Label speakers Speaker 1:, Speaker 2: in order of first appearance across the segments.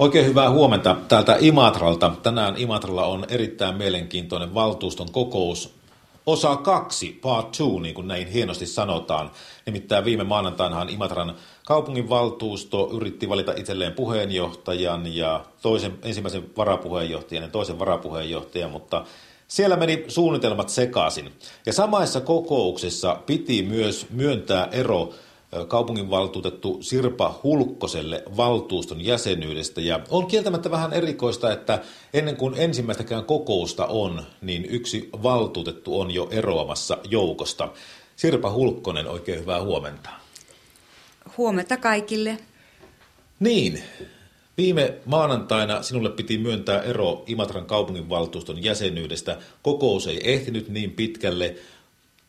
Speaker 1: Oikein hyvää huomenta täältä Imatralta. Tänään Imatralla on erittäin mielenkiintoinen valtuuston kokous. Osa kaksi, part two, niin kuin näin hienosti sanotaan. Nimittäin viime maanantainahan Imatran kaupunginvaltuusto yritti valita itselleen puheenjohtajan ja toisen, ensimmäisen varapuheenjohtajan ja toisen varapuheenjohtajan, mutta siellä meni suunnitelmat sekaisin. Ja samaissa kokouksessa piti myös myöntää ero kaupunginvaltuutettu Sirpa Hulkkoselle valtuuston jäsenyydestä. Ja on kieltämättä vähän erikoista, että ennen kuin ensimmäistäkään kokousta on, niin yksi valtuutettu on jo eroamassa joukosta. Sirpa Hulkkonen, oikein hyvää huomenta.
Speaker 2: Huomenta kaikille.
Speaker 1: Niin, viime maanantaina sinulle piti myöntää ero Imatran kaupunginvaltuuston jäsenyydestä. Kokous ei ehtinyt niin pitkälle,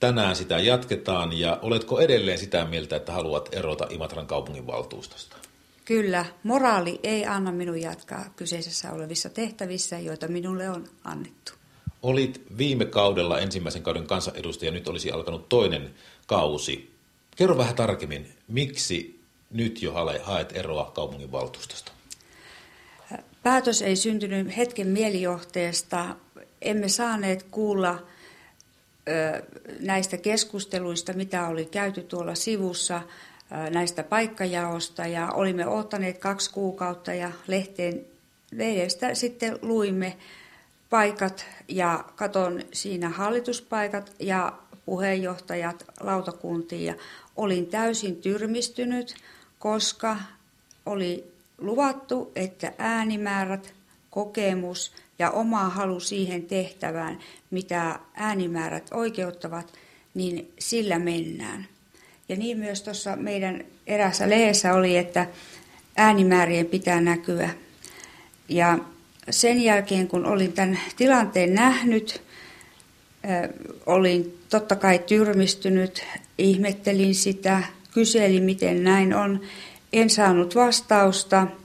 Speaker 1: Tänään sitä jatketaan ja oletko edelleen sitä mieltä, että haluat erota Imatran kaupungin valtuustosta?
Speaker 2: Kyllä, moraali ei anna minun jatkaa kyseisessä olevissa tehtävissä, joita minulle on annettu.
Speaker 1: Olit viime kaudella ensimmäisen kauden kansanedustaja, nyt olisi alkanut toinen kausi. Kerro vähän tarkemmin, miksi nyt jo haet eroa kaupungin valtuustosta?
Speaker 2: Päätös ei syntynyt hetken mielijohteesta. Emme saaneet kuulla näistä keskusteluista, mitä oli käyty tuolla sivussa, näistä paikkajaosta ja olimme ottaneet kaksi kuukautta ja lehteen lehdestä sitten luimme paikat ja katon siinä hallituspaikat ja puheenjohtajat lautakuntiin ja olin täysin tyrmistynyt, koska oli luvattu, että äänimäärät, kokemus ja oma halu siihen tehtävään, mitä äänimäärät oikeuttavat, niin sillä mennään. Ja niin myös tuossa meidän erässä lehdessä oli, että äänimäärien pitää näkyä. Ja sen jälkeen, kun olin tämän tilanteen nähnyt, olin totta kai tyrmistynyt, ihmettelin sitä, kyselin miten näin on. En saanut vastausta –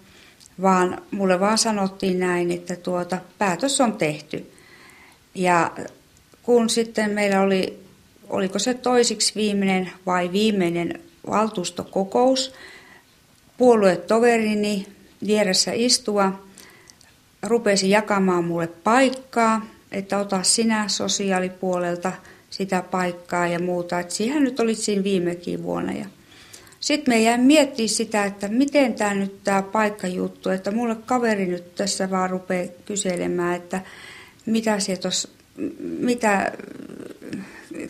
Speaker 2: vaan mulle vaan sanottiin näin, että tuota, päätös on tehty. Ja kun sitten meillä oli, oliko se toisiksi viimeinen vai viimeinen valtuustokokous, puoluetoverini vieressä istua rupesi jakamaan mulle paikkaa, että ota sinä sosiaalipuolelta sitä paikkaa ja muuta. Et siihen nyt olit siinä viimekin vuonna. Ja sitten me jäin miettimään sitä, että miten tämä nyt tämä paikkajuttu, että mulle kaveri nyt tässä vaan rupeaa kyselemään, että mitä se tos, mitä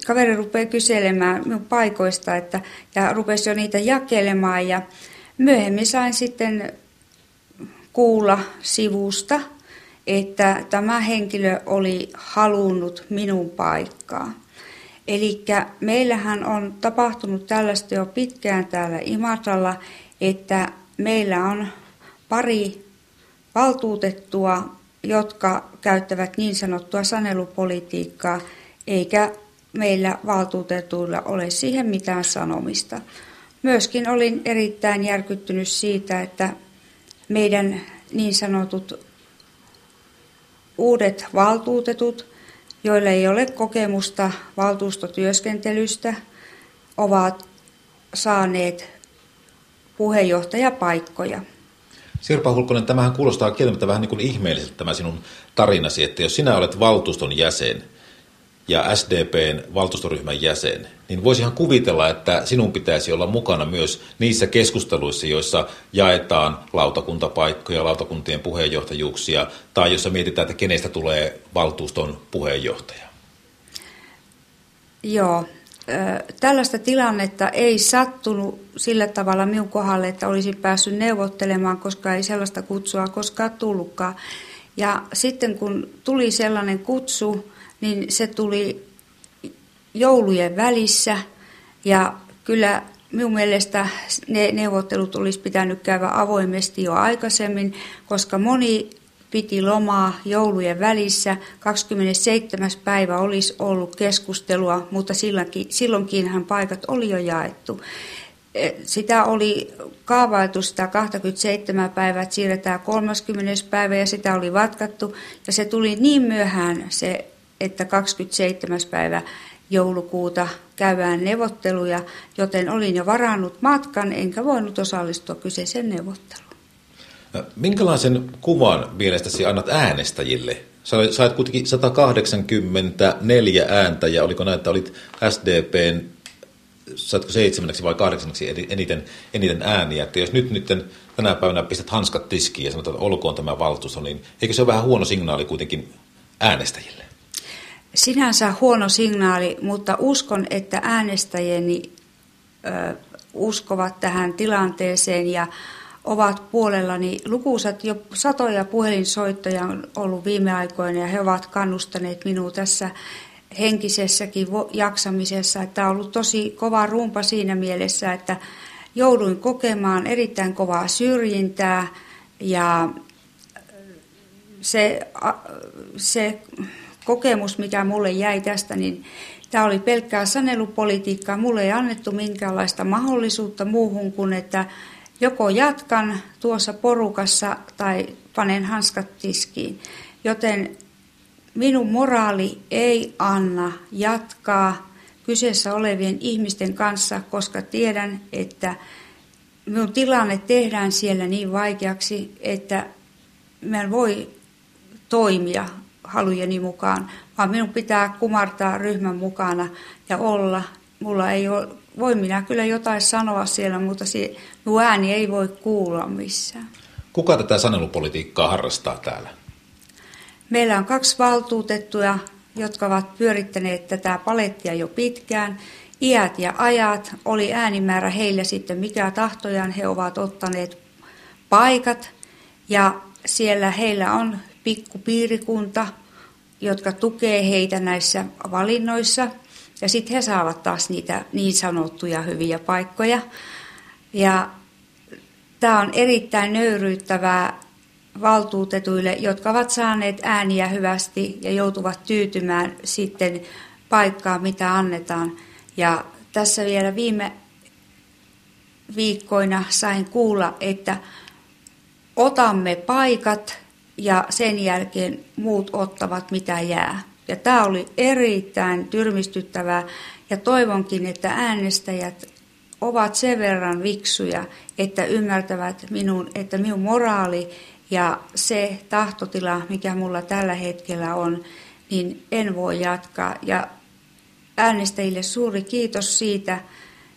Speaker 2: kaveri rupeaa kyselemään minun paikoista että, ja rupesi jo niitä jakelemaan ja myöhemmin sain sitten kuulla sivusta, että tämä henkilö oli halunnut minun paikkaa. Eli meillähän on tapahtunut tällaista jo pitkään täällä Imatralla, että meillä on pari valtuutettua, jotka käyttävät niin sanottua sanelupolitiikkaa, eikä meillä valtuutetuilla ole siihen mitään sanomista. Myöskin olin erittäin järkyttynyt siitä, että meidän niin sanotut uudet valtuutetut – joilla ei ole kokemusta valtuustotyöskentelystä, ovat saaneet puheenjohtajapaikkoja.
Speaker 1: Sirpa Hulkonen, tämähän kuulostaa kieltämättä vähän niin kuin ihmeelliseltä tämä sinun tarinasi, että jos sinä olet valtuuston jäsen – ja SDPn valtuustoryhmän jäsen, niin voisihan kuvitella, että sinun pitäisi olla mukana myös niissä keskusteluissa, joissa jaetaan lautakuntapaikkoja, lautakuntien puheenjohtajuuksia, tai jossa mietitään, että kenestä tulee valtuuston puheenjohtaja.
Speaker 2: Joo, tällaista tilannetta ei sattunut sillä tavalla minun kohdalle, että olisin päässyt neuvottelemaan, koska ei sellaista kutsua koskaan tullutkaan. Ja sitten kun tuli sellainen kutsu, niin se tuli joulujen välissä ja kyllä minun mielestä ne neuvottelut olisi pitänyt käydä avoimesti jo aikaisemmin, koska moni piti lomaa joulujen välissä. 27. päivä olisi ollut keskustelua, mutta silloinkin, silloinkinhan paikat oli jo jaettu. E, sitä oli kaavailtu sitä 27 päivää, että siirretään 30. päivä ja sitä oli vatkattu. Ja se tuli niin myöhään se että 27. päivä joulukuuta käydään neuvotteluja, joten olin jo varannut matkan, enkä voinut osallistua kyseiseen neuvotteluun.
Speaker 1: Minkälaisen kuvan mielestäsi annat äänestäjille? Sait kuitenkin 184 ääntä ja oliko näin, että olit SDPn saatko seitsemänneksi vai kahdeksanneksi eniten, eniten ääniä. Että jos nyt, nyt tänä päivänä pistät hanskat tiskiin ja sanot, että olkoon tämä valtuusto, niin eikö se ole vähän huono signaali kuitenkin äänestäjille?
Speaker 2: Sinänsä huono signaali, mutta uskon, että äänestäjäni ö, uskovat tähän tilanteeseen ja ovat puolellani. Lukuisat jo satoja puhelinsoittoja on ollut viime aikoina ja he ovat kannustaneet minua tässä henkisessäkin jaksamisessa. Että on ollut tosi kova rumpa siinä mielessä, että jouduin kokemaan erittäin kovaa syrjintää ja se, se kokemus, mikä mulle jäi tästä, niin tämä oli pelkkää sanelupolitiikkaa. Mulle ei annettu minkäänlaista mahdollisuutta muuhun kuin, että joko jatkan tuossa porukassa tai panen hanskat tiskiin. Joten minun moraali ei anna jatkaa kyseessä olevien ihmisten kanssa, koska tiedän, että minun tilanne tehdään siellä niin vaikeaksi, että mä voi toimia halujeni mukaan, vaan minun pitää kumartaa ryhmän mukana ja olla. Mulla ei ole, voi minä kyllä jotain sanoa siellä, mutta minun ääni ei voi kuulla missään.
Speaker 1: Kuka tätä sanelupolitiikkaa harrastaa täällä?
Speaker 2: Meillä on kaksi valtuutettuja, jotka ovat pyörittäneet tätä palettia jo pitkään. Iät ja ajat oli äänimäärä heillä sitten mikä tahtojaan. He ovat ottaneet paikat ja siellä heillä on pikkupiirikunta, jotka tukee heitä näissä valinnoissa. Ja sitten he saavat taas niitä niin sanottuja hyviä paikkoja. Ja tämä on erittäin nöyryyttävää valtuutetuille, jotka ovat saaneet ääniä hyvästi ja joutuvat tyytymään sitten paikkaan, mitä annetaan. Ja tässä vielä viime viikkoina sain kuulla, että otamme paikat ja sen jälkeen muut ottavat mitä jää. Ja tämä oli erittäin tyrmistyttävää ja toivonkin, että äänestäjät ovat sen verran viksuja, että ymmärtävät minun, että minun moraali ja se tahtotila, mikä mulla tällä hetkellä on, niin en voi jatkaa. Ja äänestäjille suuri kiitos siitä,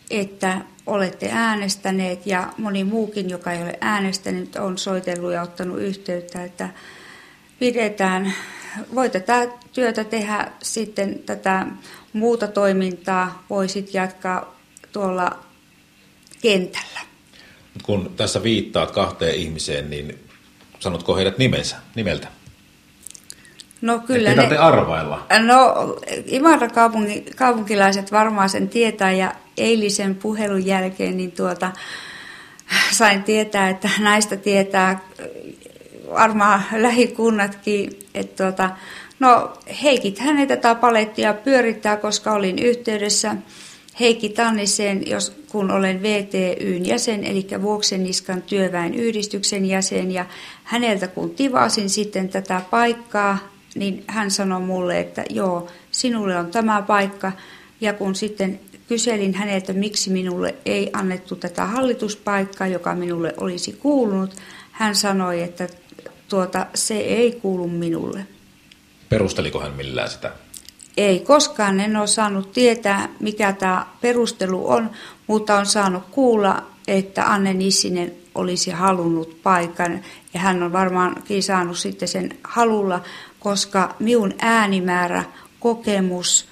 Speaker 2: että olette äänestäneet ja moni muukin, joka ei ole äänestänyt, on soitellut ja ottanut yhteyttä, että pidetään, voi tätä työtä tehdä sitten tätä muuta toimintaa, voisit jatkaa tuolla kentällä.
Speaker 1: Kun tässä viittaat kahteen ihmiseen, niin sanotko heidät nimensä, nimeltä?
Speaker 2: No kyllä
Speaker 1: ne... arvailla?
Speaker 2: No Imatra kaupunki, kaupunkilaiset varmaan sen tietää ja eilisen puhelun jälkeen niin tuota, sain tietää, että näistä tietää varmaan lähikunnatkin, että tuota, no Heikit hänet tätä palettia pyörittää, koska olin yhteydessä Heikki Tanniseen, jos, kun olen VTYn jäsen, eli Vuokseniskan työväen yhdistyksen jäsen, ja häneltä kun tivasin sitten tätä paikkaa, niin hän sanoi mulle, että joo, sinulle on tämä paikka, ja kun sitten kyselin häneltä, miksi minulle ei annettu tätä hallituspaikkaa, joka minulle olisi kuulunut, hän sanoi, että tuota, se ei kuulu minulle.
Speaker 1: Perusteliko hän millään sitä?
Speaker 2: Ei koskaan en ole saanut tietää, mikä tämä perustelu on, mutta on saanut kuulla, että Anne Nissinen olisi halunnut paikan. Ja hän on varmaankin saanut sitten sen halulla, koska minun äänimäärä, kokemus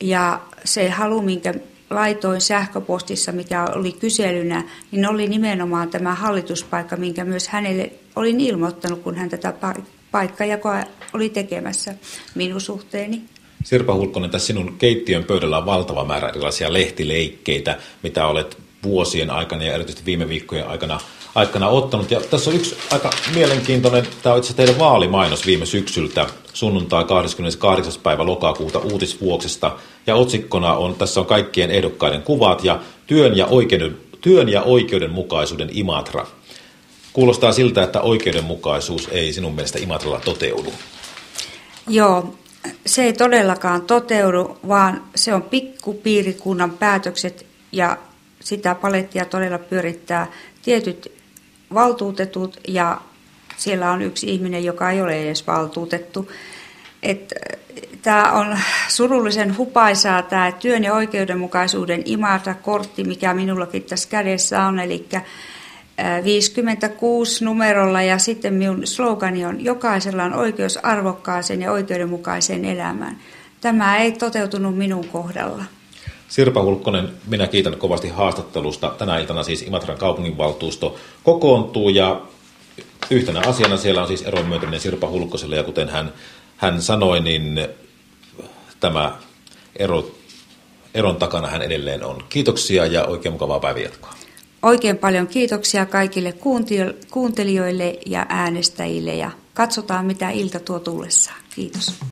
Speaker 2: ja se halu, minkä laitoin sähköpostissa, mikä oli kyselynä, niin oli nimenomaan tämä hallituspaikka, minkä myös hänelle olin ilmoittanut, kun hän tätä paikkajakoa oli tekemässä minun suhteeni.
Speaker 1: Sirpa Hulkkonen, tässä sinun keittiön pöydällä on valtava määrä erilaisia lehtileikkeitä, mitä olet vuosien aikana ja erityisesti viime viikkojen aikana, aikana ottanut. Ja tässä on yksi aika mielenkiintoinen, tämä on itse teidän vaalimainos viime syksyltä, sunnuntai 28. päivä lokakuuta uutisvuoksesta. Ja otsikkona on, tässä on kaikkien ehdokkaiden kuvat ja työn ja, oikeuden, työn ja oikeudenmukaisuuden Imatra. Kuulostaa siltä, että oikeudenmukaisuus ei sinun mielestä Imatralla toteudu.
Speaker 2: Joo, se ei todellakaan toteudu, vaan se on pikkupiirikunnan päätökset ja sitä palettia todella pyörittää tietyt valtuutetut ja siellä on yksi ihminen, joka ei ole edes valtuutettu. Tämä on surullisen hupaisaa tämä työn ja oikeudenmukaisuuden imata kortti, mikä minullakin tässä kädessä on, eli 56 numerolla ja sitten minun slogani on jokaisella on oikeus arvokkaaseen ja oikeudenmukaiseen elämään. Tämä ei toteutunut minun kohdalla.
Speaker 1: Sirpa Hulkkonen, minä kiitän kovasti haastattelusta. Tänä iltana siis Imatran kaupunginvaltuusto kokoontuu ja yhtenä asiana siellä on siis eron myöntäminen Sirpa Hulkkoselle ja kuten hän, hän sanoi, niin tämä ero, eron takana hän edelleen on. Kiitoksia ja oikein mukavaa päivänjatkoa.
Speaker 2: Oikein paljon kiitoksia kaikille kuuntelijoille ja äänestäjille ja katsotaan mitä ilta tuo tullessaan. Kiitos.